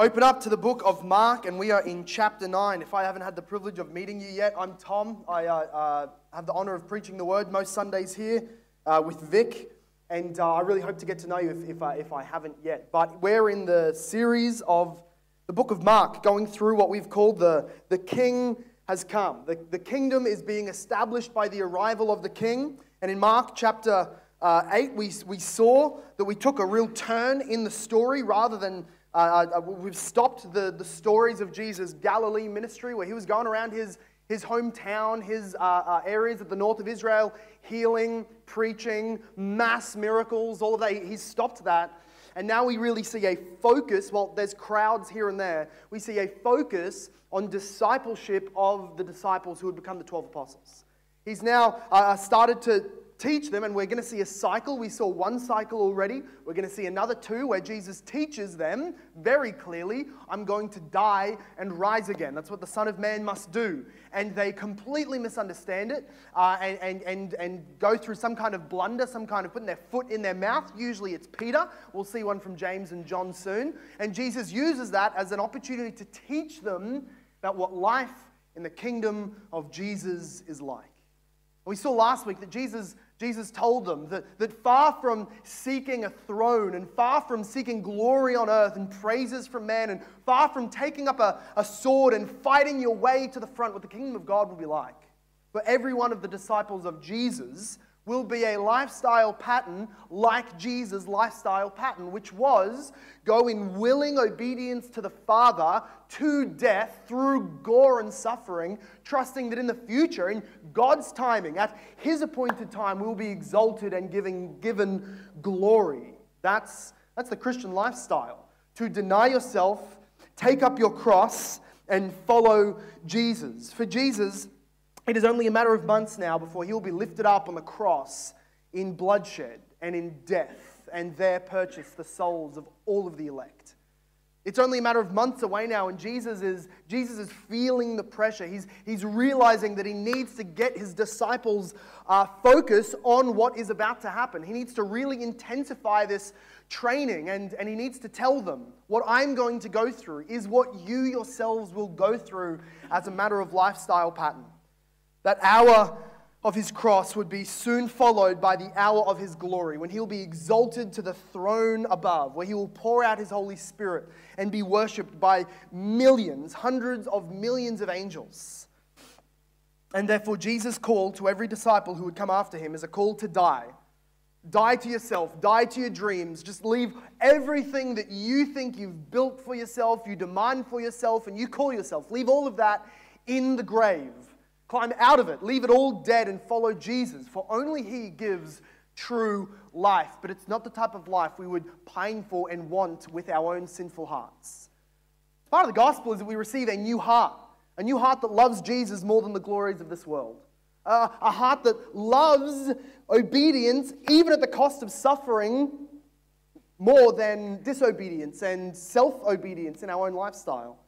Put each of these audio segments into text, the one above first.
Open up to the book of Mark, and we are in chapter 9. If I haven't had the privilege of meeting you yet, I'm Tom. I uh, uh, have the honor of preaching the word most Sundays here uh, with Vic, and uh, I really hope to get to know you if, if, if I haven't yet. But we're in the series of the book of Mark, going through what we've called the, the King has come. The, the kingdom is being established by the arrival of the King. And in Mark chapter uh, 8, we, we saw that we took a real turn in the story rather than uh, uh, we've stopped the, the stories of Jesus' Galilee ministry where he was going around his, his hometown, his uh, uh, areas at the north of Israel, healing, preaching, mass miracles, all of that. He's stopped that. And now we really see a focus, well, there's crowds here and there. We see a focus on discipleship of the disciples who had become the 12 apostles. He's now uh, started to teach them, and we're going to see a cycle. We saw one cycle already. We're going to see another two where Jesus teaches them very clearly, I'm going to die and rise again. That's what the Son of Man must do. And they completely misunderstand it uh, and, and, and, and go through some kind of blunder, some kind of putting their foot in their mouth. Usually it's Peter. We'll see one from James and John soon. And Jesus uses that as an opportunity to teach them about what life in the kingdom of Jesus is like. We saw last week that Jesus Jesus told them that, that far from seeking a throne and far from seeking glory on earth and praises from men and far from taking up a, a sword and fighting your way to the front, what the kingdom of God will be like. For every one of the disciples of Jesus will be a lifestyle pattern like Jesus' lifestyle pattern, which was go in willing obedience to the Father to death through gore and suffering, trusting that in the future, in God's timing, at His appointed time, we will be exalted and given, given glory. That's, that's the Christian lifestyle. To deny yourself, take up your cross, and follow Jesus. For Jesus, it is only a matter of months now before he will be lifted up on the cross in bloodshed and in death, and there purchase the souls of all of the elect. It's only a matter of months away now, and Jesus is, Jesus is feeling the pressure. He's, he's realizing that he needs to get his disciples' uh, focus on what is about to happen. He needs to really intensify this training, and, and he needs to tell them what I'm going to go through is what you yourselves will go through as a matter of lifestyle pattern. That hour of his cross would be soon followed by the hour of his glory, when he'll be exalted to the throne above, where he will pour out his Holy Spirit and be worshipped by millions, hundreds of millions of angels. And therefore, Jesus' call to every disciple who would come after him is a call to die. Die to yourself, die to your dreams. Just leave everything that you think you've built for yourself, you demand for yourself, and you call yourself. Leave all of that in the grave Climb out of it, leave it all dead, and follow Jesus, for only He gives true life. But it's not the type of life we would pine for and want with our own sinful hearts. Part of the gospel is that we receive a new heart, a new heart that loves Jesus more than the glories of this world. Uh, a heart that loves obedience, even at the cost of suffering, more than disobedience and self obedience in our own lifestyle.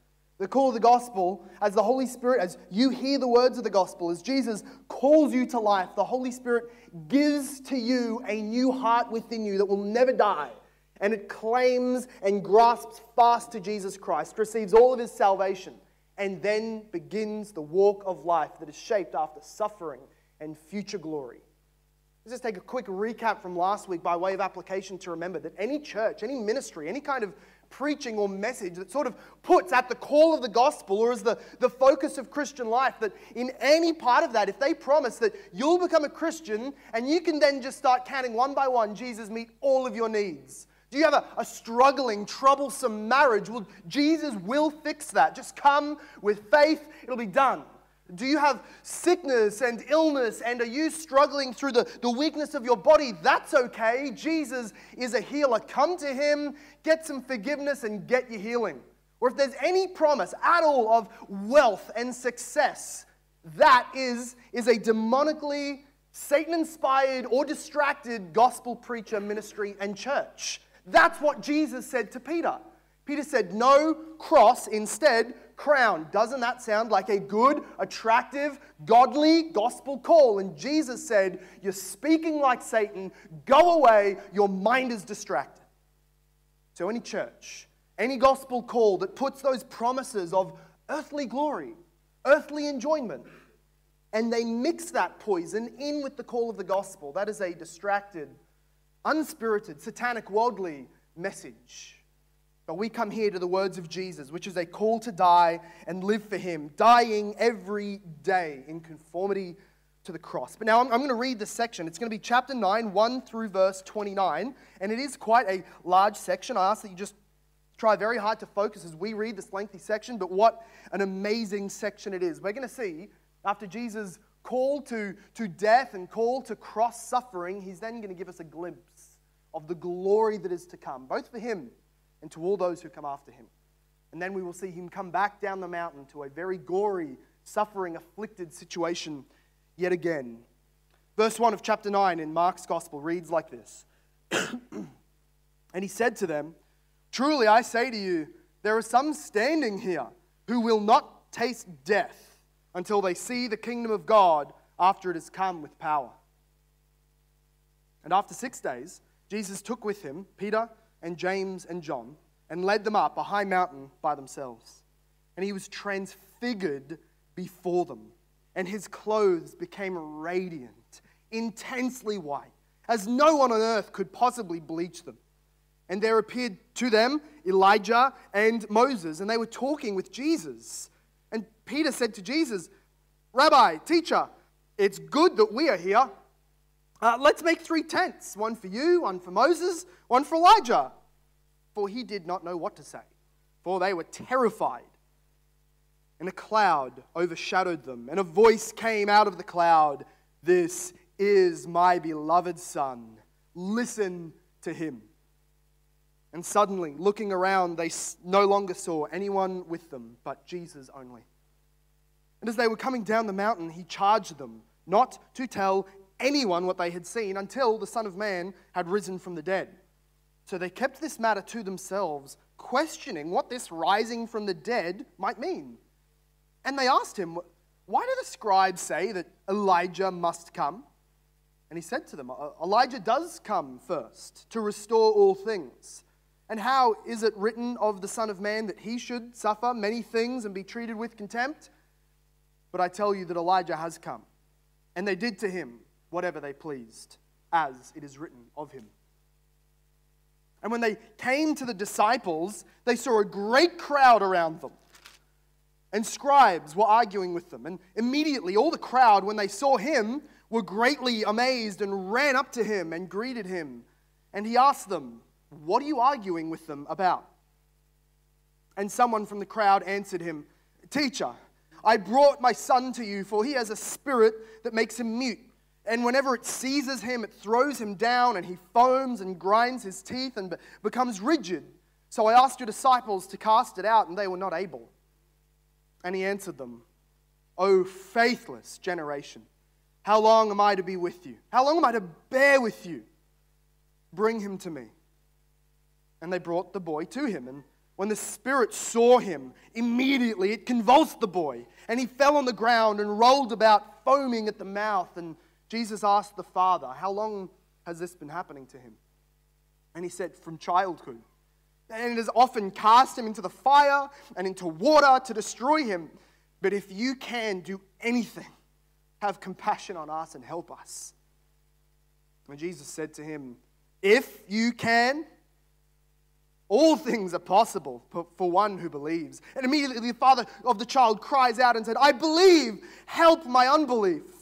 The call of the gospel, as the Holy Spirit, as you hear the words of the gospel, as Jesus calls you to life, the Holy Spirit gives to you a new heart within you that will never die. And it claims and grasps fast to Jesus Christ, receives all of his salvation, and then begins the walk of life that is shaped after suffering and future glory. Let's just take a quick recap from last week by way of application to remember that any church, any ministry, any kind of preaching or message that sort of puts at the call of the gospel or is the, the focus of Christian life that in any part of that, if they promise that you'll become a Christian and you can then just start counting one by one, Jesus meet all of your needs. Do you have a, a struggling, troublesome marriage? Well, Jesus will fix that. Just come with faith, it'll be done. Do you have sickness and illness and are you struggling through the, the weakness of your body? That's okay. Jesus is a healer. Come to him, get some forgiveness, and get your healing. Or if there's any promise at all of wealth and success, that is, is a demonically, Satan inspired, or distracted gospel preacher ministry and church. That's what Jesus said to Peter. Peter said, No cross, instead, crown. Doesn't that sound like a good, attractive, godly gospel call? And Jesus said, You're speaking like Satan. Go away. Your mind is distracted. So, any church, any gospel call that puts those promises of earthly glory, earthly enjoyment, and they mix that poison in with the call of the gospel, that is a distracted, unspirited, satanic, worldly message. But we come here to the words of Jesus, which is a call to die and live for Him, dying every day in conformity to the cross. But now I'm, I'm, going to read this section. It's going to be chapter 9, 1 through verse 29. And it is quite a large section. I ask that you just try very hard to focus as we read this lengthy section, but what an amazing section it is. We're going to see after Jesus' call to, to death and call to cross suffering, he's then going to give us a glimpse of the glory that is to come, both for him and to all those who come after him. And then we will see him come back down the mountain to a very gory, suffering, afflicted situation yet again. Verse 1 of chapter 9 in Mark's Gospel reads like this And he said to them, Truly I say to you, there are some standing here who will not taste death until they see the kingdom of God after it has come with power. And after six days, Jesus took with him Peter and James and John and led them up a high mountain by themselves. And he was transfigured before them and his clothes became radiant, intensely white, as no one on earth could possibly bleach them. And there appeared to them Elijah and Moses, and they were talking with Jesus. And Peter said to Jesus, Rabbi, teacher, it's good that we are here. Uh, let's make three tents one for you, one for Moses, one for Elijah. For he did not know what to say, for they were terrified and a cloud overshadowed them, and a voice came out of the cloud This is my beloved Son. Listen to him. And suddenly, looking around, they no longer saw anyone with them but Jesus only. And as they were coming down the mountain, he charged them not to tell anyone what they had seen until the Son of Man had risen from the dead. So they kept this matter to themselves, questioning what this rising from the dead might mean. And they asked him, Why do the scribes say that Elijah must come? And he said to them, Elijah does come first to restore all things. And how is it written of the Son of Man that he should suffer many things and be treated with contempt? But I tell you that Elijah has come, and they did to him whatever they pleased, as it is written of him. And when they came to the disciples, they saw a great crowd around them and scribes were arguing with them. And immediately, all the crowd, when they saw him, were greatly amazed and ran up to him and greeted him. And he asked them, What are you arguing with them about? And someone from the crowd answered him, Teacher, I brought my son to you, for he has a spirit that makes him mute. And whenever it seizes him, it throws him down, and he foams and grinds his teeth and becomes rigid. So I asked your disciples to cast it out, and they were not able. And he answered them, O faithless generation, how long am I to be with you? How long am I to bear with you? Bring him to me. And they brought the boy to him. And when the Spirit saw him, immediately it convulsed the boy, and he fell on the ground and rolled about, foaming at the mouth. And Jesus asked the father, How long has this been happening to him? And he said, From childhood and it has often cast him into the fire and into water to destroy him. But if you can do anything, have compassion on us and help us. And Jesus said to him, If you can, all things are possible for one who believes. And immediately the father of the child cries out and said, I believe, help my unbelief.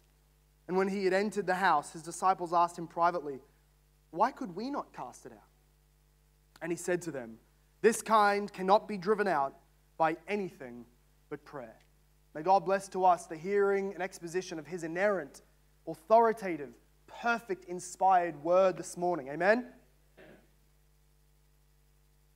And when he had entered the house, his disciples asked him privately, Why could we not cast it out? And he said to them, This kind cannot be driven out by anything but prayer. May God bless to us the hearing and exposition of his inerrant, authoritative, perfect, inspired word this morning. Amen?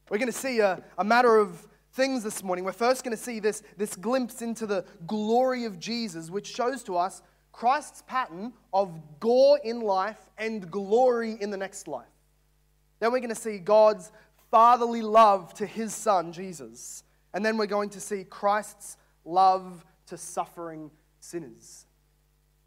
We're going to see a, a matter of things this morning. We're first going to see this, this glimpse into the glory of Jesus, which shows to us Christ's pattern of gore in life and glory in the next life. Then we're going to see God's fatherly love to his son, Jesus. And then we're going to see Christ's love to suffering sinners.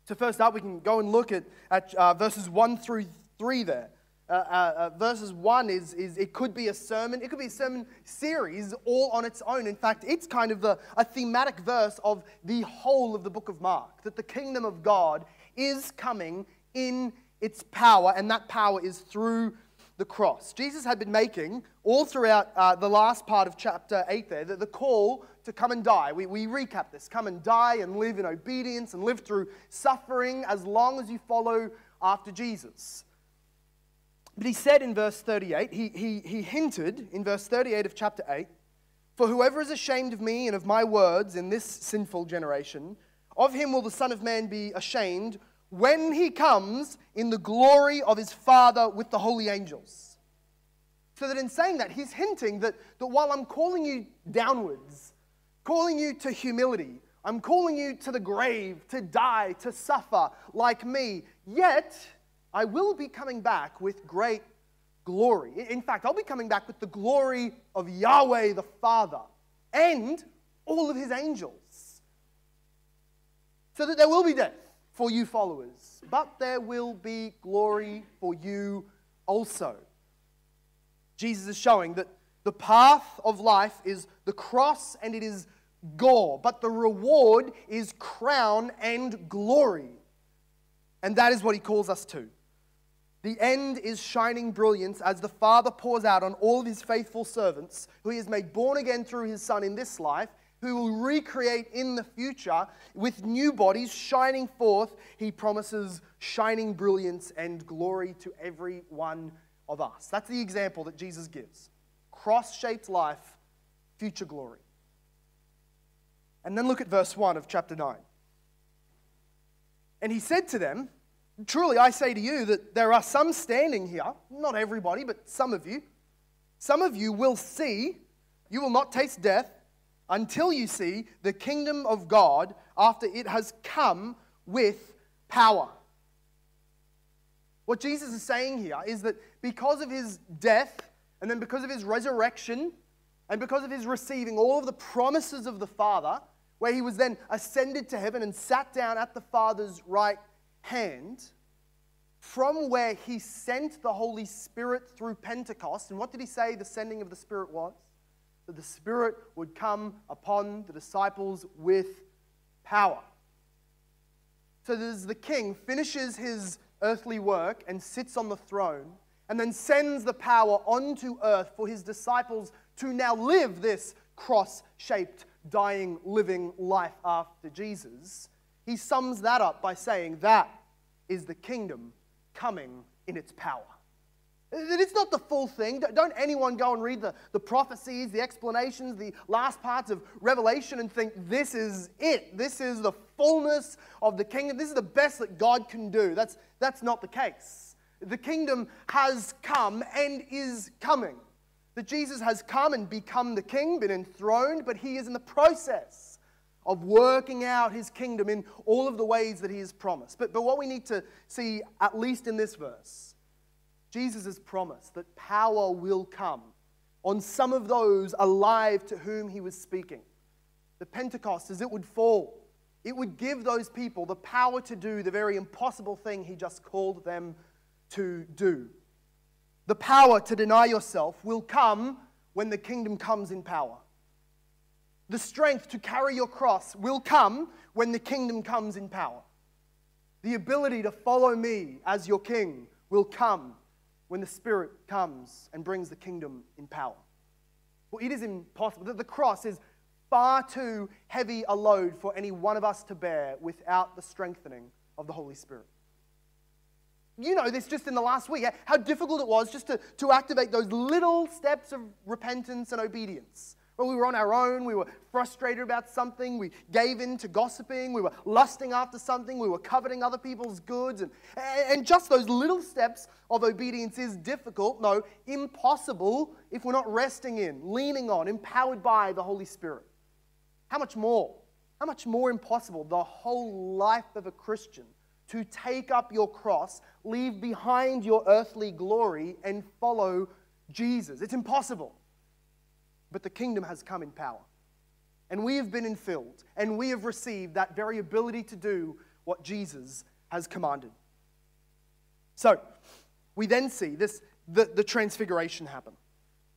So, first up, we can go and look at, at uh, verses 1 through 3 there. Uh, uh, uh, verses 1 is, is it could be a sermon, it could be a sermon series all on its own. In fact, it's kind of the, a thematic verse of the whole of the book of Mark that the kingdom of God is coming in its power, and that power is through the cross. Jesus had been making all throughout uh, the last part of chapter 8 there the, the call to come and die. We, we recap this come and die and live in obedience and live through suffering as long as you follow after Jesus. But he said in verse 38, he, he, he hinted in verse 38 of chapter 8, For whoever is ashamed of me and of my words in this sinful generation, of him will the Son of Man be ashamed when he comes in the glory of his Father with the holy angels. So that in saying that, he's hinting that, that while I'm calling you downwards, calling you to humility, I'm calling you to the grave, to die, to suffer like me, yet I will be coming back with great glory. In fact, I'll be coming back with the glory of Yahweh the Father and all of his angels. So that there will be death for you followers, but there will be glory for you also. Jesus is showing that the path of life is the cross and it is gore, but the reward is crown and glory. And that is what he calls us to. The end is shining brilliance as the Father pours out on all of his faithful servants, who he has made born again through his Son in this life, who will recreate in the future with new bodies shining forth. He promises shining brilliance and glory to every one of us. That's the example that Jesus gives cross shaped life, future glory. And then look at verse 1 of chapter 9. And he said to them, Truly, I say to you that there are some standing here, not everybody, but some of you. Some of you will see, you will not taste death until you see the kingdom of God after it has come with power. What Jesus is saying here is that because of his death, and then because of his resurrection, and because of his receiving all of the promises of the Father, where he was then ascended to heaven and sat down at the Father's right hand, from where he sent the Holy Spirit through Pentecost. And what did he say the sending of the Spirit was? that the Spirit would come upon the disciples with power. So as the king finishes his earthly work and sits on the throne, and then sends the power onto earth for his disciples to now live this cross shaped, dying, living life after Jesus, he sums that up by saying that is the kingdom coming in its power. It's not the full thing. Don't anyone go and read the, the prophecies, the explanations, the last parts of Revelation and think this is it. This is the fullness of the kingdom. This is the best that God can do. That's, that's not the case. The kingdom has come and is coming. That Jesus has come and become the king, been enthroned, but he is in the process of working out his kingdom in all of the ways that he has promised. But, but what we need to see, at least in this verse, Jesus has promised that power will come on some of those alive to whom he was speaking. The Pentecost, as it would fall, it would give those people the power to do the very impossible thing he just called them to do. The power to deny yourself will come when the kingdom comes in power. The strength to carry your cross will come when the kingdom comes in power. The ability to follow me as your king will come when the Spirit comes and brings the kingdom in power. Well, it is impossible. The cross is far too heavy a load for any one of us to bear without the strengthening of the Holy Spirit. You know this just in the last week, how difficult it was just to, to activate those little steps of repentance and obedience When we were on our own, we were frustrated about something, we gave in to gossiping, we were lusting after something, we were coveting other people's goods. And, and just those little steps of obedience is difficult, no, impossible if we're not resting in, leaning on, empowered by the Holy Spirit. How much more? How much more impossible the whole life of a Christian to take up your cross, leave behind your earthly glory, and follow Jesus? It's impossible but the kingdom has come in power. And we have been infilled, and we have received that very ability to do what Jesus has commanded. So, we then see this the, the transfiguration happen.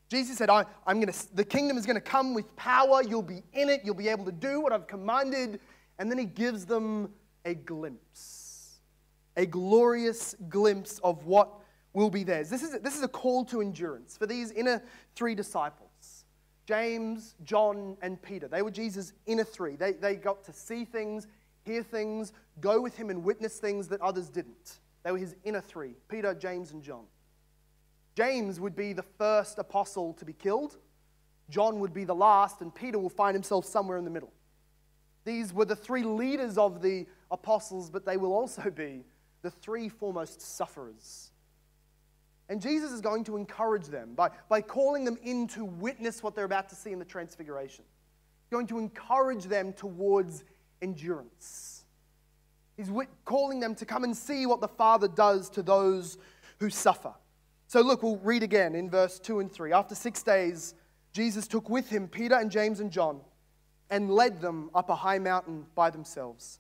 Jesus said, I, am gonna, The kingdom is going to come with power. You'll be in it. You'll be able to do what I've commanded. And then he gives them a glimpse, a glorious glimpse of what will be theirs. This is, this is a call to endurance for these inner three disciples. James, John, and Peter. They were Jesus' inner three. They, they got to see things, hear things, go with him and witness things that others didn't. They were his inner three Peter, James, and John. James would be the first apostle to be killed, John would be the last, and Peter will find himself somewhere in the middle. These were the three leaders of the apostles, but they will also be the three foremost sufferers and Jesus is going to encourage them by, by calling them in to witness what they're about to see in the Transfiguration. He's going to encourage them towards endurance. He's calling them to come and see what the Father does to those who suffer. So, look, we'll read again in verse 2 and 3. After six days, Jesus took with him Peter and James and John and led them up a high mountain by themselves.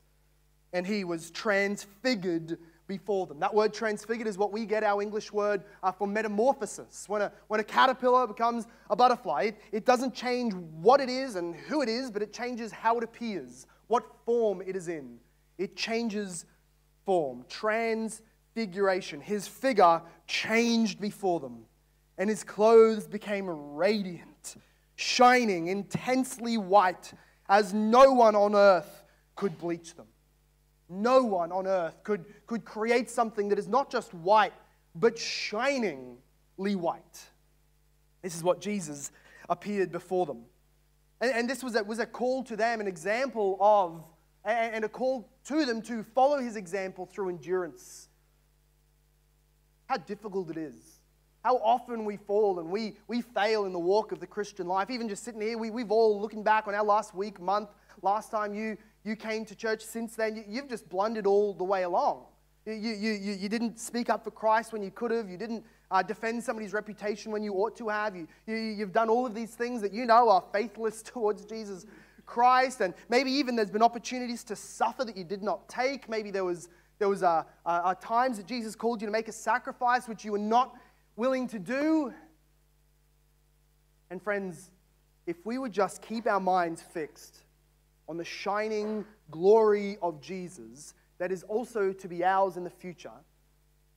And he was transfigured before them. That word transfigured is what we get our English word uh, for metamorphosis. When a, when a caterpillar becomes a butterfly, it, it doesn't change what it is and who it is, but it changes how it appears, what form it is in. It changes form. Transfiguration. His figure changed before them, and his clothes became radiant, shining, intensely white, as no one on earth could bleach them. No one on earth could, could create something that is not just white, but shiningly white. This is what Jesus appeared before them. And, and this was a, was a call to them, an example of, and, a call to them to follow his example through endurance. How difficult it is. How often we fall and we, we fail in the walk of the Christian life. Even just sitting here, we, we've all looking back on our last week, month, last time you you came to church since then, you've just blundered all the way along. You, you, you, you didn't speak up for Christ when you could have. You didn't uh, defend somebody's reputation when you ought to have. You, you, you've done all of these things that you know are faithless towards Jesus Christ. And maybe even there's been opportunities to suffer that you did not take. Maybe there was, there was times that Jesus called you to make a sacrifice which you were not willing to do. And friends, if we would just keep our minds fixed on the shining glory of Jesus that is also to be ours in the future,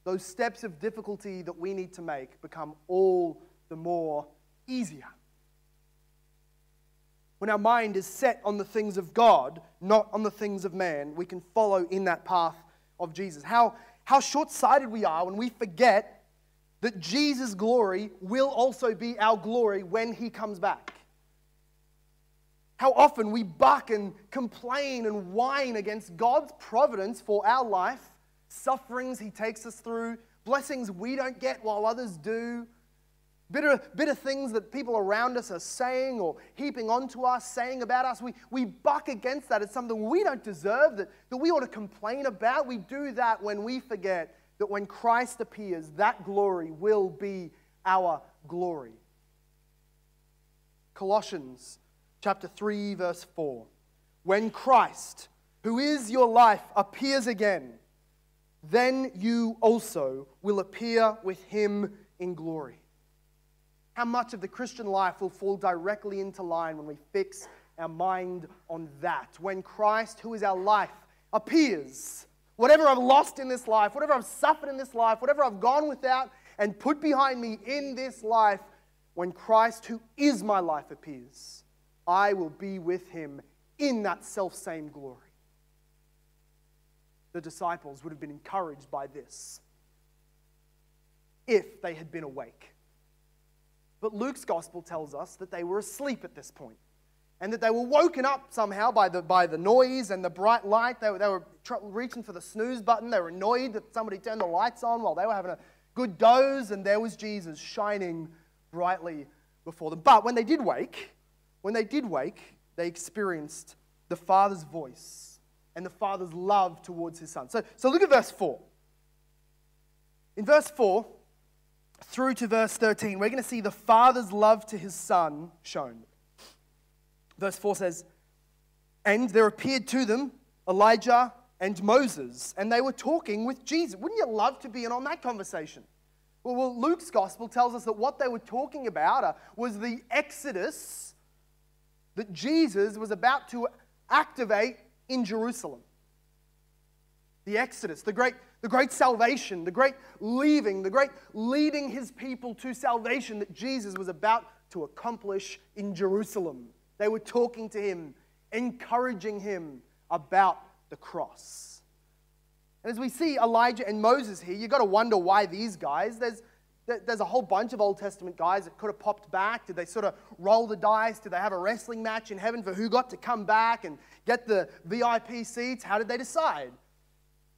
those steps of difficulty that we need to make become all the more easier. When our mind is set on the things of God, not on the things of man, we can follow in that path of Jesus. How, how short sighted we are when we forget that Jesus' glory will also be our glory when he comes back. How often we buck and complain and whine against God's providence for our life, sufferings He takes us through, blessings we don't get while others do, bitter, bitter things that people around us are saying or heaping onto us, saying about us. We, we buck against that. It's something we don't deserve, that, that we ought to complain about. We do that when we forget that when Christ appears, that glory will be our glory. Colossians chapter 3, verse 4. When Christ, who is your life, appears again, then you also will appear with him in glory. How much of the Christian life will fall directly into line when we fix our mind on that? When Christ, who is our life, appears, whatever I've lost in this life, whatever I've suffered in this life, whatever I've gone without and put behind me in this life, when Christ, who is my life, appears, I will be with him in that self same glory. The disciples would have been encouraged by this if they had been awake. But Luke's gospel tells us that they were asleep at this point and that they were woken up somehow by the, by the noise and the bright light. They, were- they were tr- reaching for the snooze button. They were annoyed that somebody turned the lights on while they were having a good doze, and there was Jesus shining brightly before them. But when they did wake, when they did wake, they experienced the Father's voice and the Father's love towards his Son. So, so look at verse 4. In verse 4 through to verse 13, we're going to see the Father's love to his Son shown. Verse 4 says, And there appeared to them Elijah and Moses, and they were talking with Jesus. Wouldn't you love to be in on that conversation? Well, Luke's gospel tells us that what they were talking about uh, was the exodus that Jesus was about to activate in Jerusalem. The exodus, the great, the great salvation, the great leaving, the great leading his people to salvation that Jesus was about to accomplish in Jerusalem. They were talking to him, encouraging him about the cross. And as we see Elijah and Moses here, you've got to wonder why these guys. There's, there's a whole bunch of Old Testament guys that could have popped back. Did they sort of roll the dice? Did they have a wrestling match in heaven for who got to come back and get the VIP seats? How did they decide?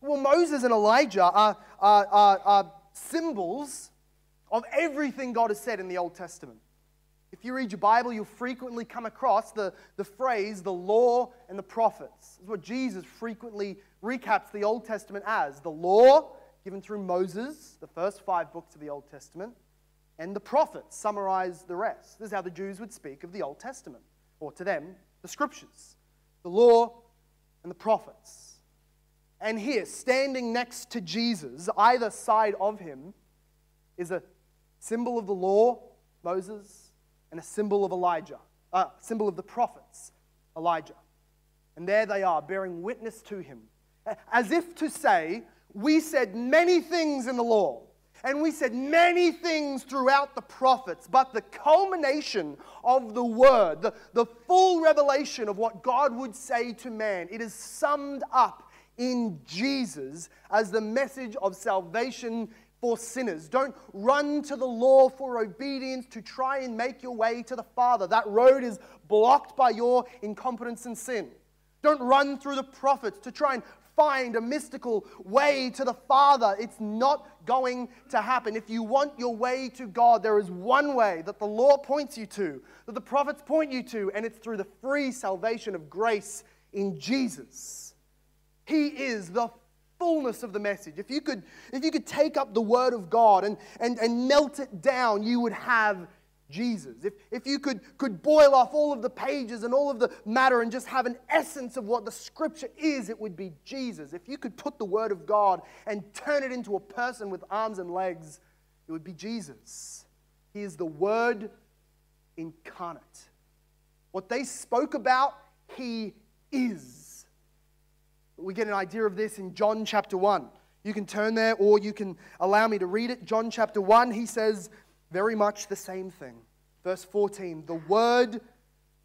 Well, Moses and Elijah are, are, are, are symbols of everything God has said in the Old Testament. If you read your Bible, you'll frequently come across the, the phrase the law and the prophets. This is what Jesus frequently recaps the Old Testament as the law given through Moses, the first five books of the Old Testament, and the prophets summarize the rest. This is how the Jews would speak of the Old Testament, or to them, the scriptures, the law and the prophets. And here, standing next to Jesus, either side of him, is a symbol of the law, Moses, and a symbol of Elijah, a uh, symbol of the prophets, Elijah. And there they are, bearing witness to him, as if to say, We said many things in the law, and we said many things throughout the prophets, but the culmination of the word, the, the full revelation of what God would say to man, it is summed up in Jesus as the message of salvation for sinners. Don't run to the law for obedience to try and make your way to the Father. That road is blocked by your incompetence and sin. Don't run through the prophets to try and find a mystical way to the Father. It's not going to happen. If you want your way to God, there is one way that the law points you to, that the prophets point you to, and it's through the free salvation of grace in Jesus. He is the fullness of the message. If you could, if you could take up the Word of God and, and, and melt it down, you would have Jesus. If, if you could, could boil off all of the pages and all of the matter and just have an essence of what the Scripture is, it would be Jesus. If you could put the Word of God and turn it into a person with arms and legs, it would be Jesus. He is the Word incarnate. What they spoke about, He is. We get an idea of this in John chapter 1. You can turn there or you can allow me to read it. John chapter 1, he says very much the same thing. Verse 14 The Word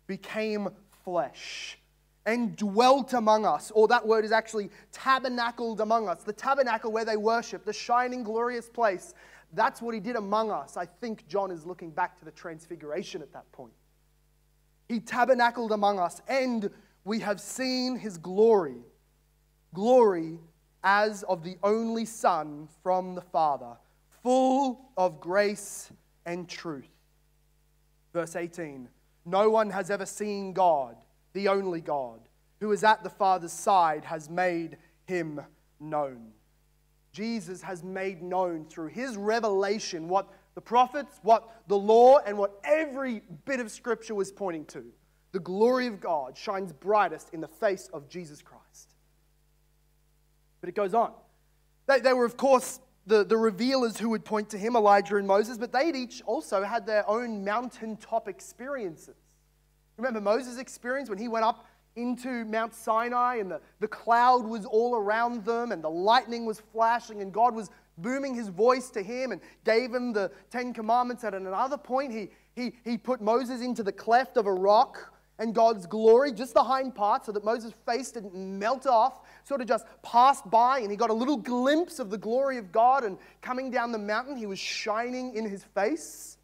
became flesh and dwelt among us. Or that word is actually tabernacled among us. The tabernacle where they worship, the shining, glorious place. That's what he did among us. I think John is looking back to the transfiguration at that point. He tabernacled among us, and we have seen his glory glory as of the only Son from the Father, full of grace and truth. Verse 18 No one has ever seen God, the only God, who is at the Father's side, has made him known. Jesus has made known through his revelation what the prophets, what the law, and what every bit of scripture was pointing to. The glory of God shines brightest in the face of Jesus Christ. But it goes on. They, they were, of course, the, the revealers who would point to him, Elijah and Moses, but they'd each also had their own mountaintop experiences. Remember Moses' experience when he went up into Mount Sinai and the, the cloud was all around them and the lightning was flashing and God was booming his voice to him and gave him the Ten Commandments. At another point, he, he, he put Moses into the cleft of a rock and God's glory, just the hind part, so that Moses' face didn't melt off, sort of just passed by, and he got a little glimpse of the glory of God. And coming down the mountain, he was shining in his face.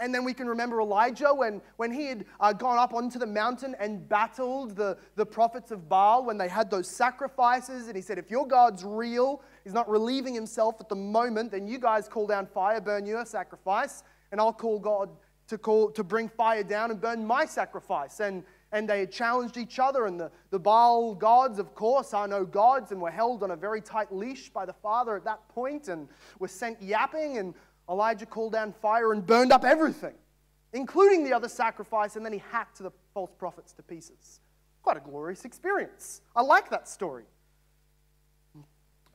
And then we can remember Elijah when, when he had uh, gone up onto the mountain and battled the, the prophets of Baal when they had those sacrifices. And he said, If your God's real, he's not relieving himself at the moment, then you guys call down fire, burn your sacrifice, and I'll call God to, call, to bring fire down and burn my sacrifice. And, and they had challenged each other. And the, the Baal gods, of course, are no gods and were held on a very tight leash by the Father at that point and were sent yapping. And Elijah called down fire and burned up everything, including the other sacrifice, and then he hacked the false prophets to pieces. Quite a glorious experience. I like that story.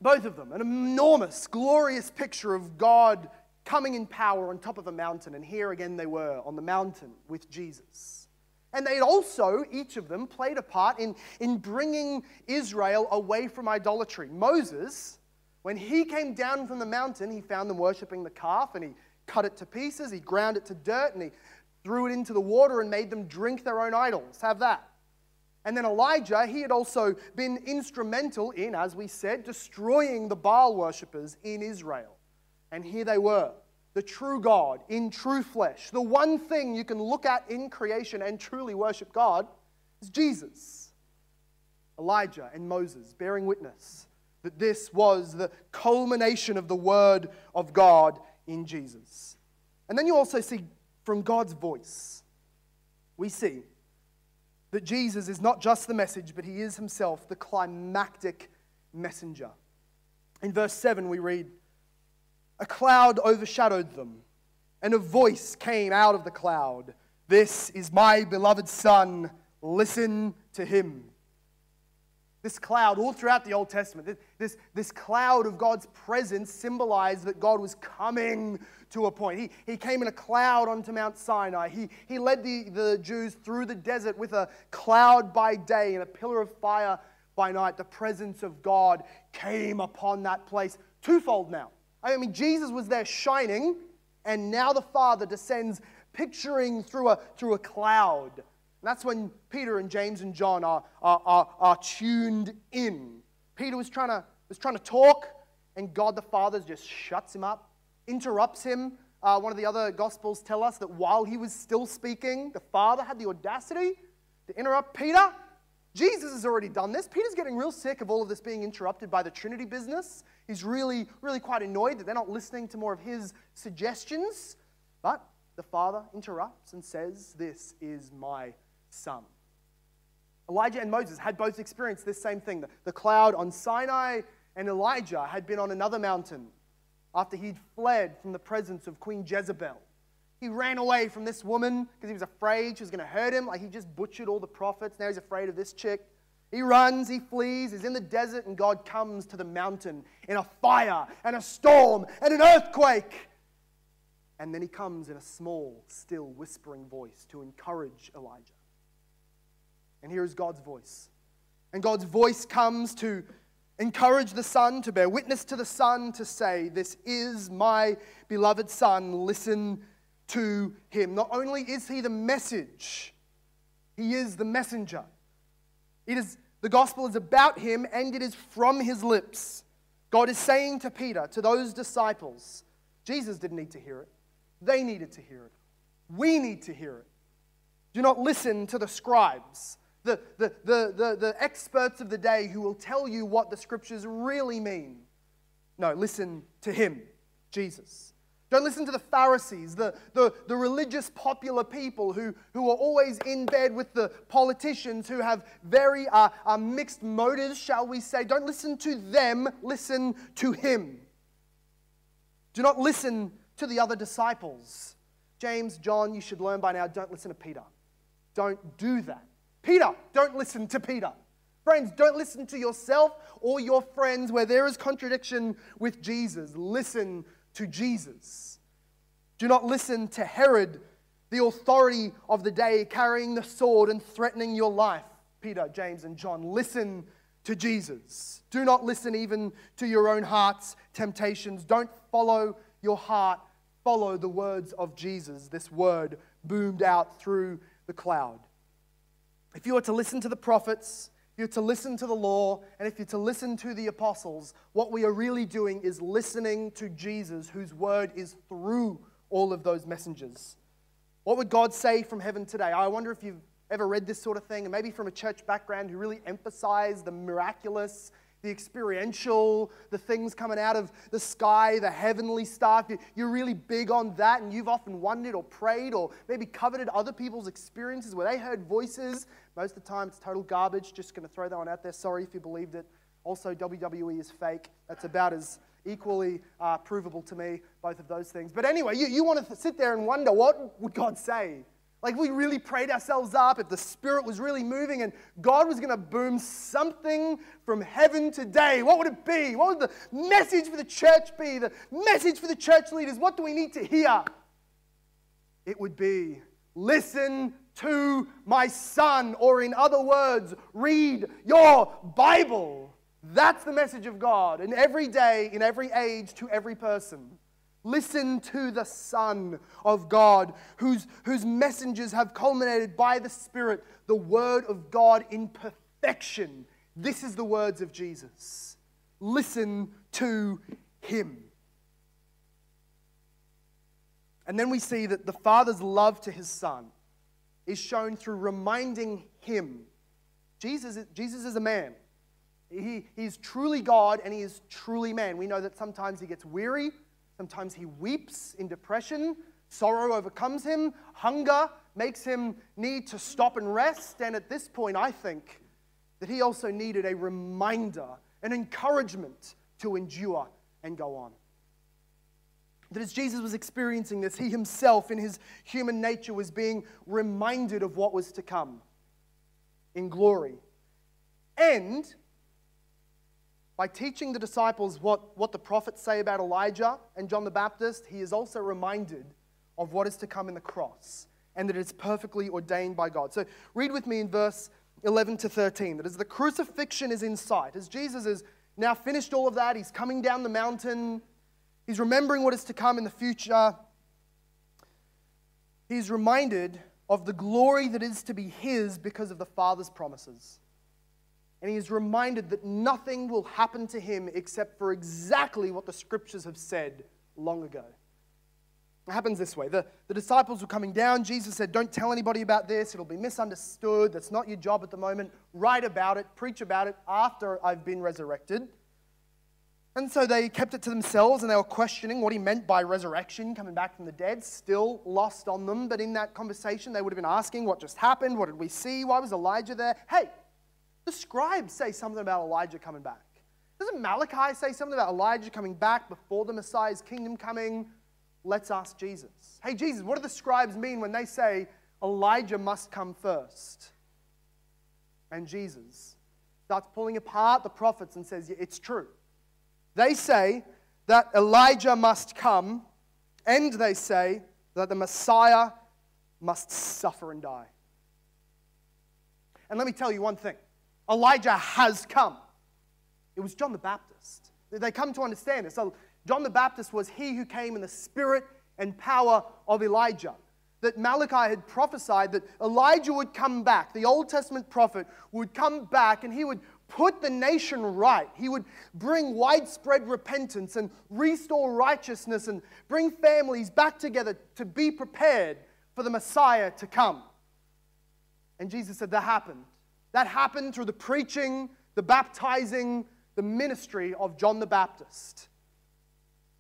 Both of them, an enormous, glorious picture of God coming in power on top of a mountain. And here again they were on the mountain with Jesus. And they also, each of them, played a part in, in bringing Israel away from idolatry. Moses when he came down from the mountain, he found them worshiping the calf and he cut it to pieces, he ground it to dirt, and he threw it into the water and made them drink their own idols. Have that. And then Elijah, he had also been instrumental in, as we said, destroying the Baal worshippers in Israel. And here they were, the true God in true flesh. The one thing you can look at in creation and truly worship God is Jesus. Elijah and Moses bearing witness that this was the culmination of the Word of God in Jesus. And then you also see from God's voice, we see that Jesus is not just the message, but he is himself the climactic messenger. In verse 7, we read, A cloud overshadowed them, and a voice came out of the cloud This is my beloved Son, listen to him. This cloud, all throughout the Old Testament, this, this cloud of God's presence symbolized that God was coming to a point. He, he came in a cloud onto Mount Sinai. He, he led the, the Jews through the desert with a cloud by day and a pillar of fire by night. The presence of God came upon that place twofold now. I mean, Jesus was there shining, and now the Father descends picturing through a, through a cloud that's when Peter and James and John are, are, are, are tuned in. Peter was trying, to, was trying to talk, and God the Father just shuts him up, interrupts him. Uh, one of the other Gospels tell us that while he was still speaking, the Father had the audacity to interrupt Peter. Jesus has already done this. Peter's getting real sick of all of this being interrupted by the Trinity business. He's really, really quite annoyed that they're not listening to more of his suggestions. But the Father interrupts and says, This is my son. Elijah and Moses had both experienced this same thing. The, cloud on Sinai, and Elijah had been on another mountain after he'd fled from the presence of Queen Jezebel. He ran away from this woman because he was afraid she was going to hurt him. Like he just butchered all the prophets. Now he's afraid of this chick. He runs, he flees, he's in the desert, and God comes to the mountain in a fire and a storm and an earthquake. And then he comes in a small, still, whispering voice to encourage Elijah. And here is God's voice. And God's voice comes to encourage the Son, to bear witness to the Son, to say, This is my beloved Son, listen to him. Not only is he the message, he is the messenger. It is, the gospel is about him and it is from his lips. God is saying to Peter, to those disciples, Jesus didn't need to hear it. They needed to hear it. We need to hear it. Do not listen to the scribes the, the, the, the, the experts of the day who will tell you what the scriptures really mean. No, listen to him, Jesus. Don't listen to the Pharisees, the, the, the religious popular people who, who are always in bed with the politicians who have very uh, uh, mixed motives, shall we say. Don't listen to them, listen to him. Do not listen to the other disciples. James, John, you should learn by now don't listen to Peter. Don't do that. Peter, don't listen to Peter. Friends, don't listen to yourself or your friends where there is contradiction with Jesus. Listen to Jesus. Do not listen to Herod, the authority of the day, carrying the sword and threatening your life. Peter, James, and John, listen to Jesus. Do not listen even to your own heart's temptations. Don't follow your heart, follow the words of Jesus. This word boomed out through the cloud. If you are to listen to the prophets, you're to listen to the law, and if you're to listen to the apostles, what we are really doing is listening to Jesus, whose word is through all of those messengers. What would God say from heaven today? I wonder if you've ever read this sort of thing, and maybe from a church background who really emphasize the miraculous, the experiential, the things coming out of the sky, the heavenly stuff. You're really big on that, and you've often wondered or prayed or maybe coveted other people's experiences where they heard voices. Most of the time, it's total garbage. Just going to throw that one out there. Sorry if you believed it. Also, WWE is fake. That's about as equally uh, provable to me, both of those things. But anyway, you, you want to sit there and wonder what would God say? Like we really prayed ourselves up, if the Spirit was really moving and God was going to boom something from heaven today, what would it be? What would the message for the church be? The message for the church leaders? What do we need to hear? It would be listen to my son, or in other words, read your Bible. That's the message of God in every day, in every age, to every person. Listen to the Son of God, whose, whose messengers have culminated by the Spirit the Word of God in perfection. This is the words of Jesus. Listen to Him. And then we see that the Father's love to His Son is shown through reminding Him. Jesus, Jesus is a man. He, he's truly God and he is truly man. We know that sometimes he gets weary, sometimes he weeps in depression, sorrow overcomes him, hunger makes him need to stop and rest. And at this point, I think that he also needed a reminder, an encouragement to endure and go on. That as Jesus was experiencing this, he himself, in his human nature, was being reminded of what was to come in glory. And by teaching the disciples what, what the prophets say about Elijah and John the Baptist, he is also reminded of what is to come in the cross and that it's perfectly ordained by God. So read with me in verse 11 to 13 that as the crucifixion is in sight, as Jesus has now finished all of that, he's coming down the mountain, he's remembering what is to come in the future, he's reminded of the glory that is to be his because of the Father's promises. And he is reminded that nothing will happen to him except for exactly what the scriptures have said long ago. It happens this way. The, the disciples were coming down. Jesus said, Don't tell anybody about this. It'll be misunderstood. That's not your job at the moment. Write about it, preach about it after I've been resurrected. And so they kept it to themselves and they were questioning what he meant by resurrection, coming back from the dead, still lost on them. But in that conversation, they would have been asking, What just happened? What did we see? Why was Elijah there? Hey, the scribes say something about Elijah coming back. Doesn't Malachi say something about Elijah coming back before the Messiah's kingdom coming? Let's ask Jesus. Hey, Jesus, what do the scribes mean when they say Elijah must come first? And Jesus starts pulling apart the prophets and says, yeah, It's true. They say that Elijah must come, and they say that the Messiah must suffer and die. And let me tell you one thing Elijah has come. It was John the Baptist. They come to understand this. So, John the Baptist was he who came in the spirit and power of Elijah. That Malachi had prophesied that Elijah would come back, the Old Testament prophet would come back and he would put the nation right. He would bring widespread repentance and restore righteousness and bring families back together to be prepared for the Messiah to come. And Jesus said that happened. That happened through the preaching, the baptizing, the ministry of John the Baptist.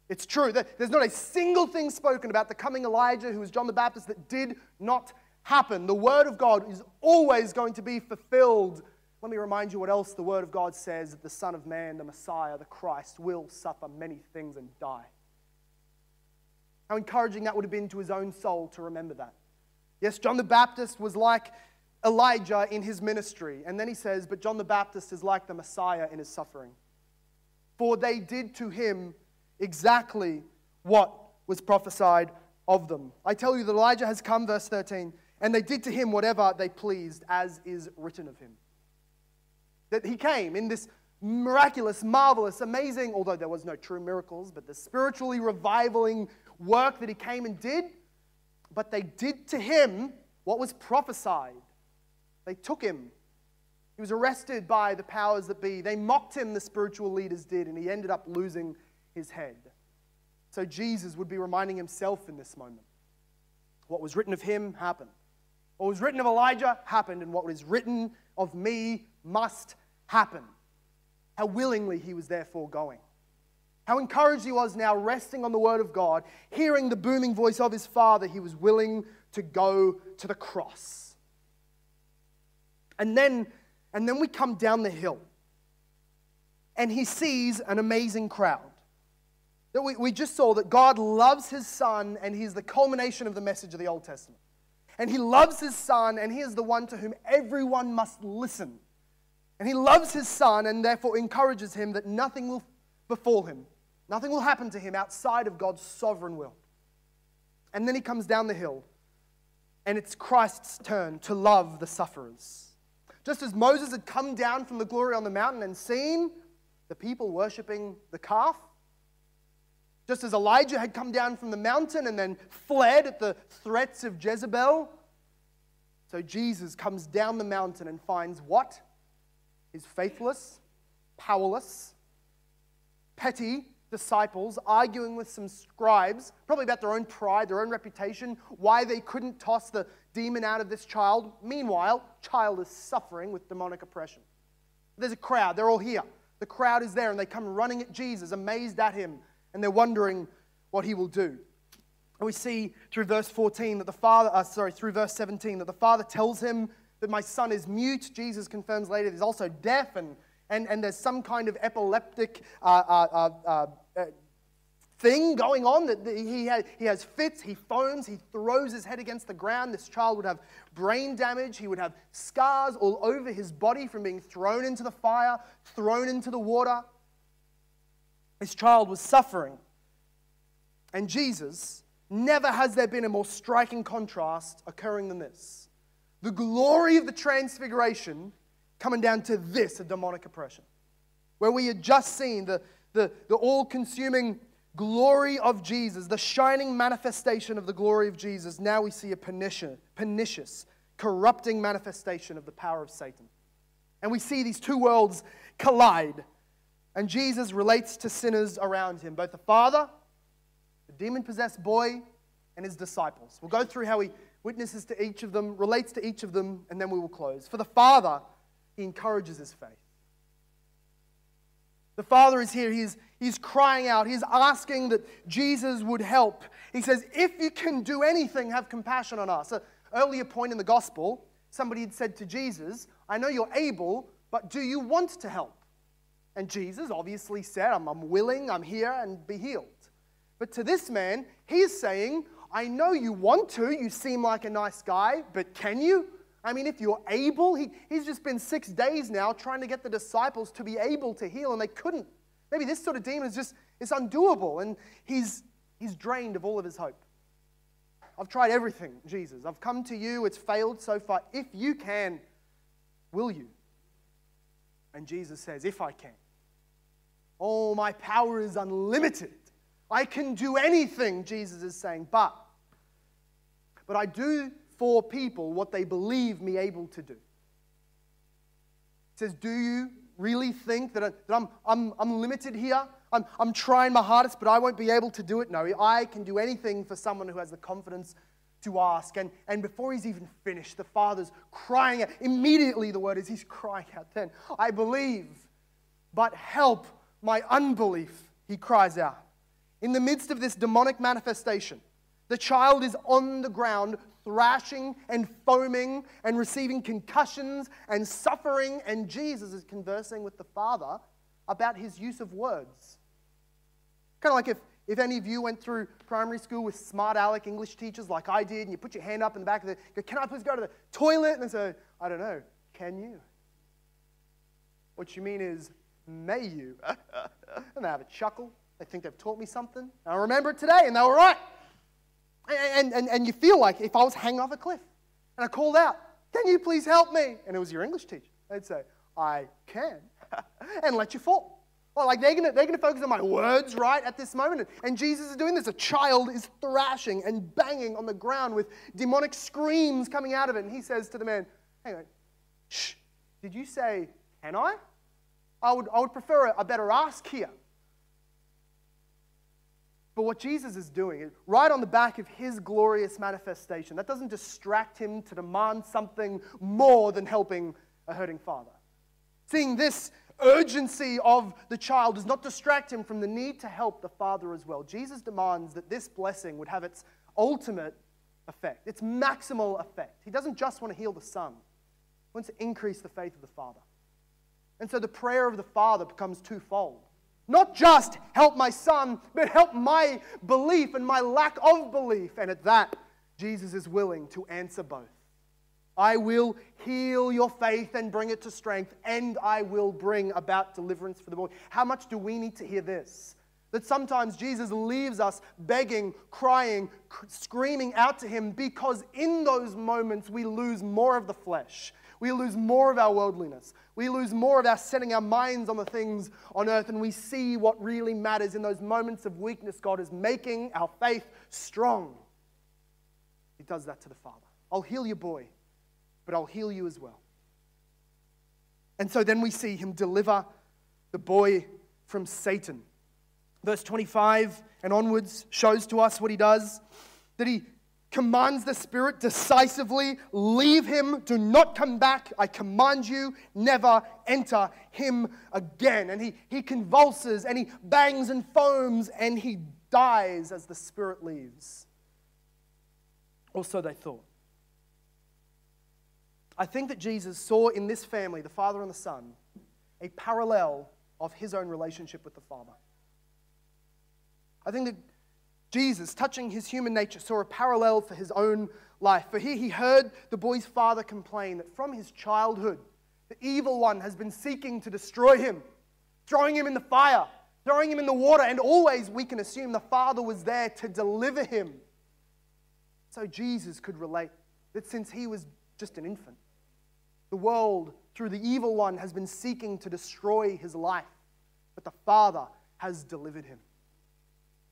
It's true that there's not a single thing spoken about the coming Elijah, who was John the Baptist, that did not happen. The Word of God is always going to be fulfilled. Let me remind you what else the Word of God says that the Son of Man, the Messiah, the Christ, will suffer many things and die. How encouraging that would have been to his own soul to remember that. Yes, John the Baptist was like Elijah in his ministry. And then he says, But John the Baptist is like the Messiah in his suffering. For they did to him exactly what was prophesied of them. I tell you that Elijah has come, verse 13, and they did to him whatever they pleased, as is written of him. That he came in this miraculous, marvelous, amazing, although there was no true miracles, but the spiritually revivaling work that he came and did. But they did to him what was prophesied. They took him. He was arrested by the powers that be. They mocked him, the spiritual leaders did, and he ended up losing his head. So Jesus would be reminding himself in this moment What was written of him happened. What was written of Elijah happened, and what is written of me must happen. How willingly he was therefore going. How encouraged he was now, resting on the word of God, hearing the booming voice of his father, he was willing to go to the cross. And then, and then we come down the hill, and he sees an amazing crowd. That we, we just saw that God loves his son, and he's the culmination of the message of the Old Testament. And he loves his son, and he is the one to whom everyone must listen. And he loves his son, and therefore encourages him that nothing will befall him, nothing will happen to him outside of God's sovereign will. And then he comes down the hill, and it's Christ's turn to love the sufferers. Just as Moses had come down from the glory on the mountain and seen the people worshiping the calf, just as Elijah had come down from the mountain and then fled at the threats of Jezebel, so Jesus comes down the mountain and finds what? His faithless, powerless, petty disciples arguing with some scribes, probably about their own pride, their own reputation, why they couldn't toss the demon out of this child. Meanwhile, child is suffering with demonic oppression. There's a crowd, they're all here. The crowd is there and they come running at Jesus, amazed at him, and they're wondering what he will do. And we see through verse 14 that the father, uh, sorry, through verse 17, that the father tells him that my son is mute. Jesus confirms later he's also deaf, and, and, and there's some kind of epileptic uh, uh, uh, uh thing going on that he, has, he has fits, he foams, he throws his head against the ground. This child would have brain damage, he would have scars all over his body from being thrown into the fire, thrown into the water. This child was suffering. And Jesus, never has there been a more striking contrast occurring than this. The glory of the transfiguration coming down to this, a demonic oppression. Where we had just seen the, the, the all consuming glory of Jesus, the shining manifestation of the glory of Jesus, now we see a pernicious, pernicious, corrupting manifestation of the power of Satan. And we see these two worlds collide and Jesus relates to sinners around him, both the father, the demon possessed boy, and his disciples. We'll go through how he witnesses to each of them, relates to each of them, and then we will close. For the father, he encourages his faith. The father is here. He's, he's crying out. He's asking that Jesus would help. He says, If you can do anything, have compassion on us. An earlier point in the gospel, somebody had said to Jesus, I know you're able, but do you want to help? And Jesus obviously said, I'm, I'm willing, I'm here, and be healed. But to this man, he's saying, I know you want to, you seem like a nice guy, but can you? I mean, if you're able, he, he's just been six days now trying to get the disciples to be able to heal, and they couldn't. Maybe this sort of demon is just, it's undoable, and he's, he's drained of all of his hope. I've tried everything, Jesus. I've come to you, it's failed so far. If you can, will you? And Jesus says, If I can. Oh, my power is unlimited. I can do anything, Jesus is saying, but, but I do for people what they believe me able to do. He says, Do you really think that, I, that I'm, I'm, I'm limited here? I'm, I'm trying my hardest, but I won't be able to do it? No, I can do anything for someone who has the confidence to ask. And, and before he's even finished, the Father's crying out. Immediately, the word is, He's crying out then, I believe, but help my unbelief, he cries out. In the midst of this demonic manifestation, the child is on the ground, thrashing and foaming and receiving concussions and suffering, and Jesus is conversing with the Father about his use of words. Kind of like if, if any of you went through primary school with smart aleck English teachers like I did, and you put your hand up in the back of the, go, can I please go to the toilet? And they say, I don't know, can you? What you mean is, may you. and they have a chuckle. They think they've taught me something. I remember it today, and they were right. And, and, and you feel like if I was hanging off a cliff and I called out, Can you please help me? And it was your English teacher. They'd say, I can, and let you fall. Well, like they're gonna, they're gonna focus on my words, right, at this moment. And Jesus is doing this. A child is thrashing and banging on the ground with demonic screams coming out of it. And he says to the man, Hang on, shh, did you say, Can I? I would, I would prefer a, a better ask here. But what Jesus is doing, right on the back of his glorious manifestation, that doesn't distract him to demand something more than helping a hurting father. Seeing this urgency of the child does not distract him from the need to help the father as well. Jesus demands that this blessing would have its ultimate effect, its maximal effect. He doesn't just want to heal the son, he wants to increase the faith of the father. And so the prayer of the father becomes twofold. Not just help my son, but help my belief and my lack of belief. And at that, Jesus is willing to answer both. I will heal your faith and bring it to strength, and I will bring about deliverance for the boy. How much do we need to hear this? That sometimes Jesus leaves us begging, crying, screaming out to him because in those moments we lose more of the flesh. We lose more of our worldliness. We lose more of our setting our minds on the things on earth, and we see what really matters in those moments of weakness. God is making our faith strong. He does that to the Father. I'll heal your boy but I'll heal you as well. And so then we see him deliver the boy from Satan. Verse 25 and onwards shows to us what he does that he commands the spirit decisively leave him, do not come back. I command you, never enter him again. And he, he convulses and he bangs and foams and he dies as the spirit leaves. Also, they thought. I think that Jesus saw in this family, the Father and the Son, a parallel of his own relationship with the Father. I think that Jesus, touching his human nature, saw a parallel for his own life. For here he heard the boy's father complain that from his childhood, the evil one has been seeking to destroy him, throwing him in the fire, throwing him in the water, and always we can assume the father was there to deliver him. So Jesus could relate that since he was just an infant, the world, through the evil one, has been seeking to destroy his life, but the Father has delivered him.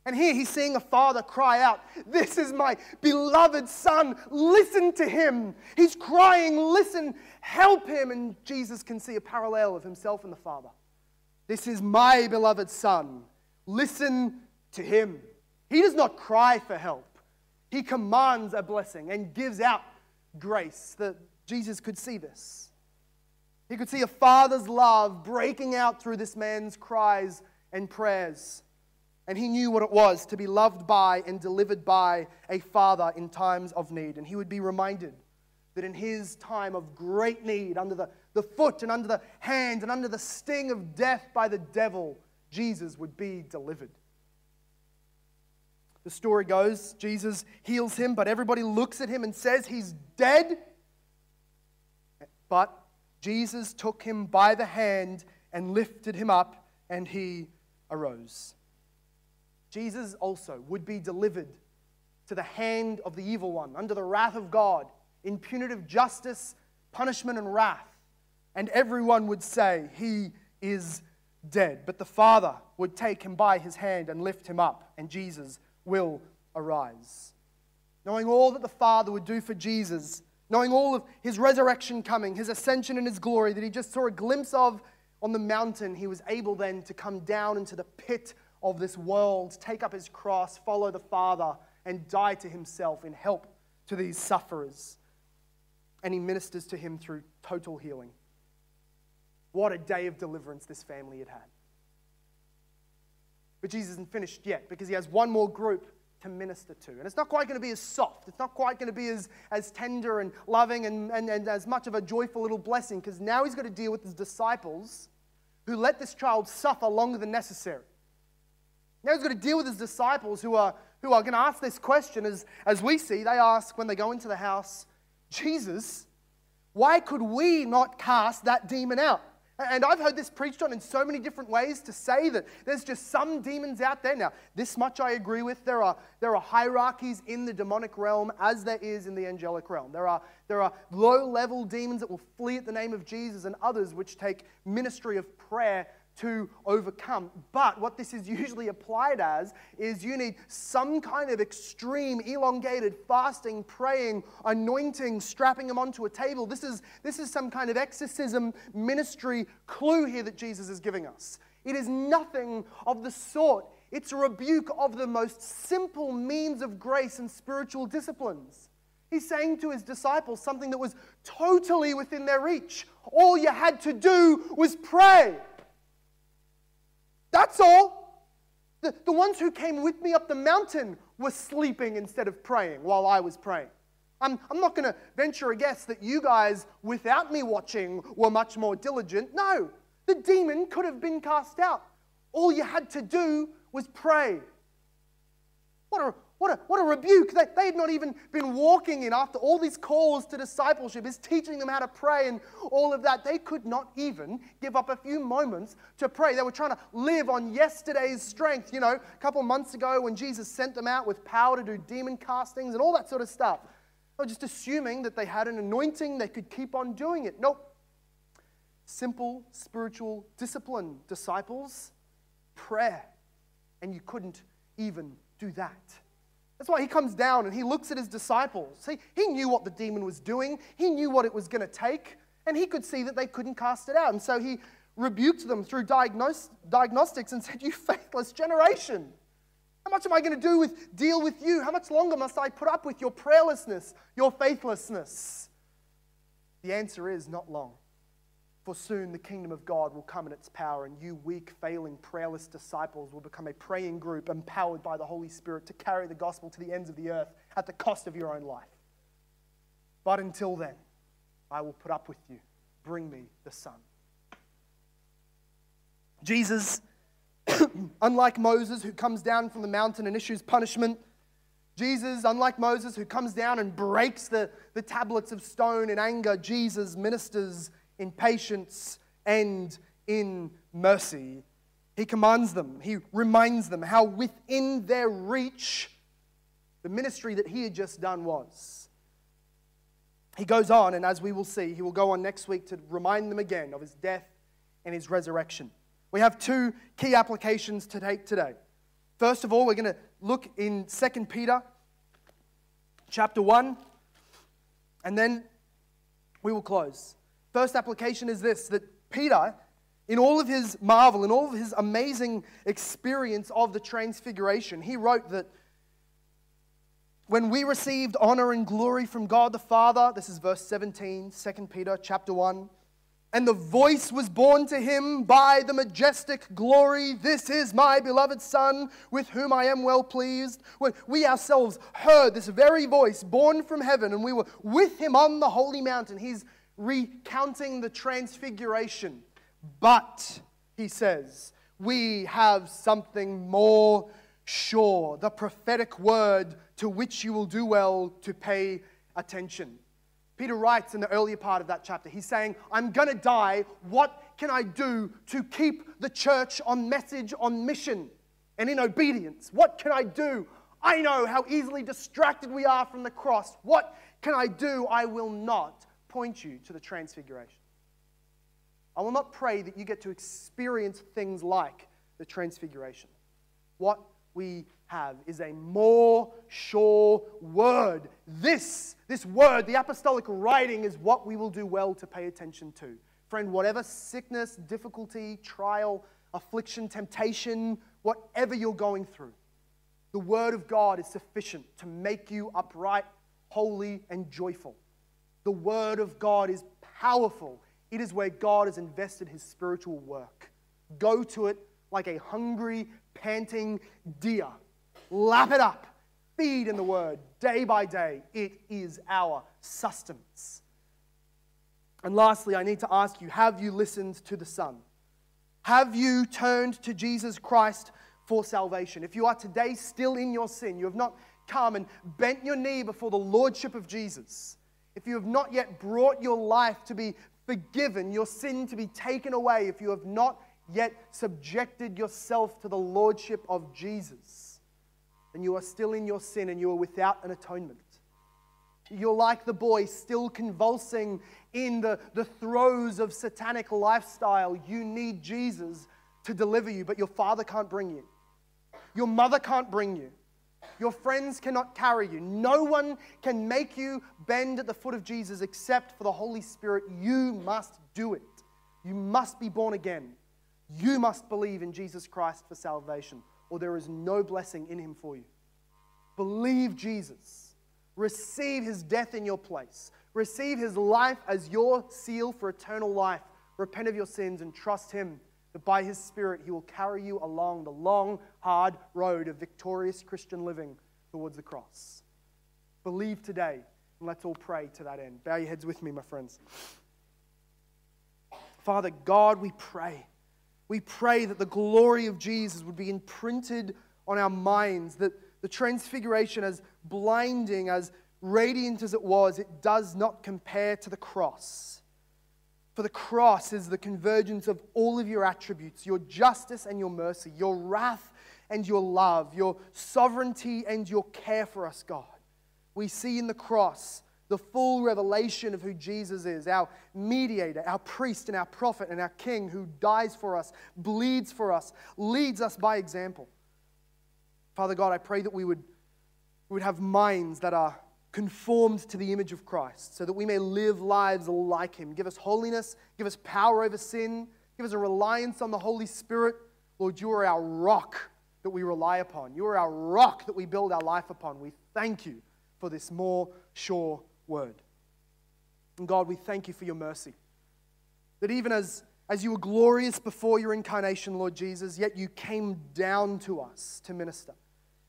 And here he's seeing a father cry out, This is my beloved son, listen to him. He's crying, Listen, help him. And Jesus can see a parallel of himself and the Father. This is my beloved son, listen to him. He does not cry for help, he commands a blessing and gives out grace. That Jesus could see this. He could see a father's love breaking out through this man's cries and prayers. And he knew what it was to be loved by and delivered by a father in times of need. And he would be reminded that in his time of great need, under the, the foot and under the hand and under the sting of death by the devil, Jesus would be delivered. The story goes Jesus heals him, but everybody looks at him and says he's dead. But Jesus took him by the hand and lifted him up, and he arose. Jesus also would be delivered to the hand of the evil one, under the wrath of God, in punitive justice, punishment, and wrath. And everyone would say, He is dead. But the Father would take him by his hand and lift him up, and Jesus will arise. Knowing all that the Father would do for Jesus, knowing all of his resurrection coming, his ascension and his glory that he just saw a glimpse of on the mountain, he was able then to come down into the pit of this world, take up his cross, follow the Father, and die to himself in help to these sufferers. And he ministers to him through total healing. What a day of deliverance this family had had. But Jesus isn't finished yet because he has one more group to minister to. And it's not quite going to be as soft. It's not quite going to be as, as tender and loving and, and, and as much of a joyful little blessing because now he's got to deal with his disciples who let this child suffer longer than necessary. Now he's got to deal with his disciples who are, who are going to ask this question as, as we see. They ask when they go into the house, Jesus, why could we not cast that demon out? And I've heard this preached on in so many different ways to say that there's just some demons out there. Now, this much I agree with. There are, there are hierarchies in the demonic realm as there is in the angelic realm. There are, there are low level demons that will flee at the name of Jesus, and others which take ministry of prayer to overcome. But what this is usually applied as is you need some kind of extreme, elongated fasting, praying, anointing, strapping them onto a table. This is, this is some kind of exorcism ministry clue here that Jesus is giving us. It is nothing of the sort It's a rebuke of the most simple means of grace and spiritual disciplines. He's saying to his disciples something that was totally within their reach. All you had to do was pray. That's all. The, the ones who came with me up the mountain were sleeping instead of praying while I was praying. I'm, I'm not going to venture a guess that you guys, without me watching, were much more diligent. No, the demon could have been cast out. All you had to do was pray. What a, what a, what a rebuke. They, they had not even been walking in after all these calls to discipleship, is teaching them how to pray and all of that. They could not even give up a few moments to pray. They were trying to live on yesterday's strength. You know, a couple months ago when Jesus sent them out with power to do demon castings and all that sort of stuff. They were just assuming that they had an anointing, they could keep on doing it. Nope. Simple spiritual discipline, disciples, prayer. And you couldn't even do that. That's why he comes down and he looks at his disciples. He, he knew what the demon was doing, he knew what it was going to take, and he could see that they couldn't cast it out. And so he rebuked them through diagnos- diagnostics and said, You faithless generation. How much am I going to do with deal with you? How much longer must I put up with your prayerlessness, your faithlessness? The answer is not long. For soon the kingdom of God will come in its power, and you weak, failing, prayerless disciples will become a praying group empowered by the Holy Spirit to carry the gospel to the ends of the earth at the cost of your own life. But until then, I will put up with you. Bring me the Son. Jesus, unlike Moses, who comes down from the mountain and issues punishment, Jesus, unlike Moses, who comes down and breaks the, the tablets of stone in anger, Jesus ministers in patience and in mercy. He commands them, he reminds them how within their reach the ministry that he had just done was. He goes on, and as we will see, he will go on next week to remind them again of his death and his resurrection. We have two key applications to take today. First of all, we're going to look in 2 Peter chapter 1, and then we will close. First application is this that Peter, in all of his marvel, in all of his amazing experience of the transfiguration, he wrote that when we received honor and glory from God the Father, this is verse 17, 2 Peter chapter 1, and the voice was borne to him by the majestic glory, This is my beloved Son, with whom I am well pleased. When we ourselves heard this very voice borne from heaven, and we were with him on the holy mountain. He's recounting the transfiguration. But, he says, we have something more sure, the prophetic word to which you will do well to pay attention. Peter writes in the earlier part of that chapter, he's saying, I'm going to die. What can I do to keep the church on message, on mission, and in obedience? What can I do? I know how easily distracted we are from the cross. What can I do? I will not point you to the transfiguration. I will not pray that you get to experience things like the transfiguration. What we have is a more sure word. This, this word, the apostolic writing, is what we will do well to pay attention to. Friend, whatever sickness, difficulty, trial, affliction, temptation, whatever you're going through, the word of God is sufficient to make you upright, holy, and joyful. The Word of God is powerful. It is where God has invested his spiritual work. Go to it like a hungry, panting deer. Lap it up. Feed in the Word day by day. It is our sustenance. And lastly, I need to ask you have you listened to the Son? Have you turned to Jesus Christ for salvation? If you are today still in your sin, you have not come and bent your knee before the Lordship of Jesus if you have not yet brought your life to be forgiven, your sin to be taken away, if you have not yet subjected yourself to the lordship of Jesus, then you are still in your sin and you are without an atonement. You're like the boy still convulsing in the, the throes of satanic lifestyle. You need Jesus to deliver you, but your father can't bring you. Your mother can't bring you. Your friends cannot carry you. No one can make you bend at the foot of Jesus except for the Holy Spirit. You must do it. You must be born again. You must believe in Jesus Christ for salvation. or there is no blessing in him for you. Believe Jesus. Receive his death in your place. Receive his life as your seal for eternal life. Repent of your sins and trust him that by his Spirit he will carry you along the long, hard road of victorious Christian living towards the cross. Believe today, and let's all pray to that end. Bow your heads with me, my friends. Father God, we pray. We pray that the glory of Jesus would be imprinted on our minds, that the transfiguration, as blinding, as radiant as it was, it does not compare to the cross. For the cross is the convergence of all of your attributes your justice and your mercy, your wrath and your love, your sovereignty and your care for us, God. We see in the cross the full revelation of who Jesus is, our mediator, our priest, and our prophet, and our king who dies for us, bleeds for us, leads us by example. Father God, I pray that we would, we would have minds that are conformed to the image of Christ, so that we may live lives like Him. Give us holiness, give us power over sin, give us a reliance on the Holy Spirit. Lord, you are our rock that we rely upon. You are our rock that we build our life upon. We thank you for this more sure word. And God, we thank you for your mercy. That even as, as you were glorious before your incarnation, Lord Jesus, yet you came down to us to minister.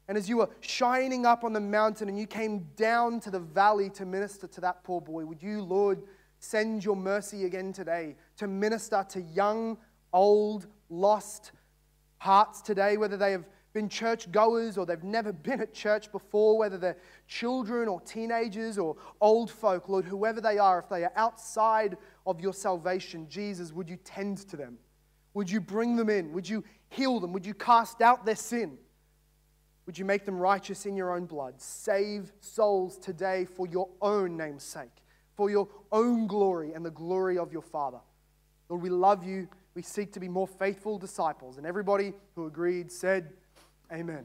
And as you were shining up on the mountain and you came down to the valley to minister to that poor boy, would you, Lord, send your mercy again today to minister to young, old, lost hearts today, whether they have been church goers or they've never been at church before, whether they're children or teenagers or old folk, Lord, whoever they are, if they are outside of your salvation, Jesus, would you tend to them? Would you bring them in? Would you heal them? Would you cast out their sin? Would you make them righteous in your own blood? Save souls today for your own name's sake, for your own glory and the glory of your Father. Lord, we love you. We seek to be more faithful disciples. And everybody who agreed said, Amen.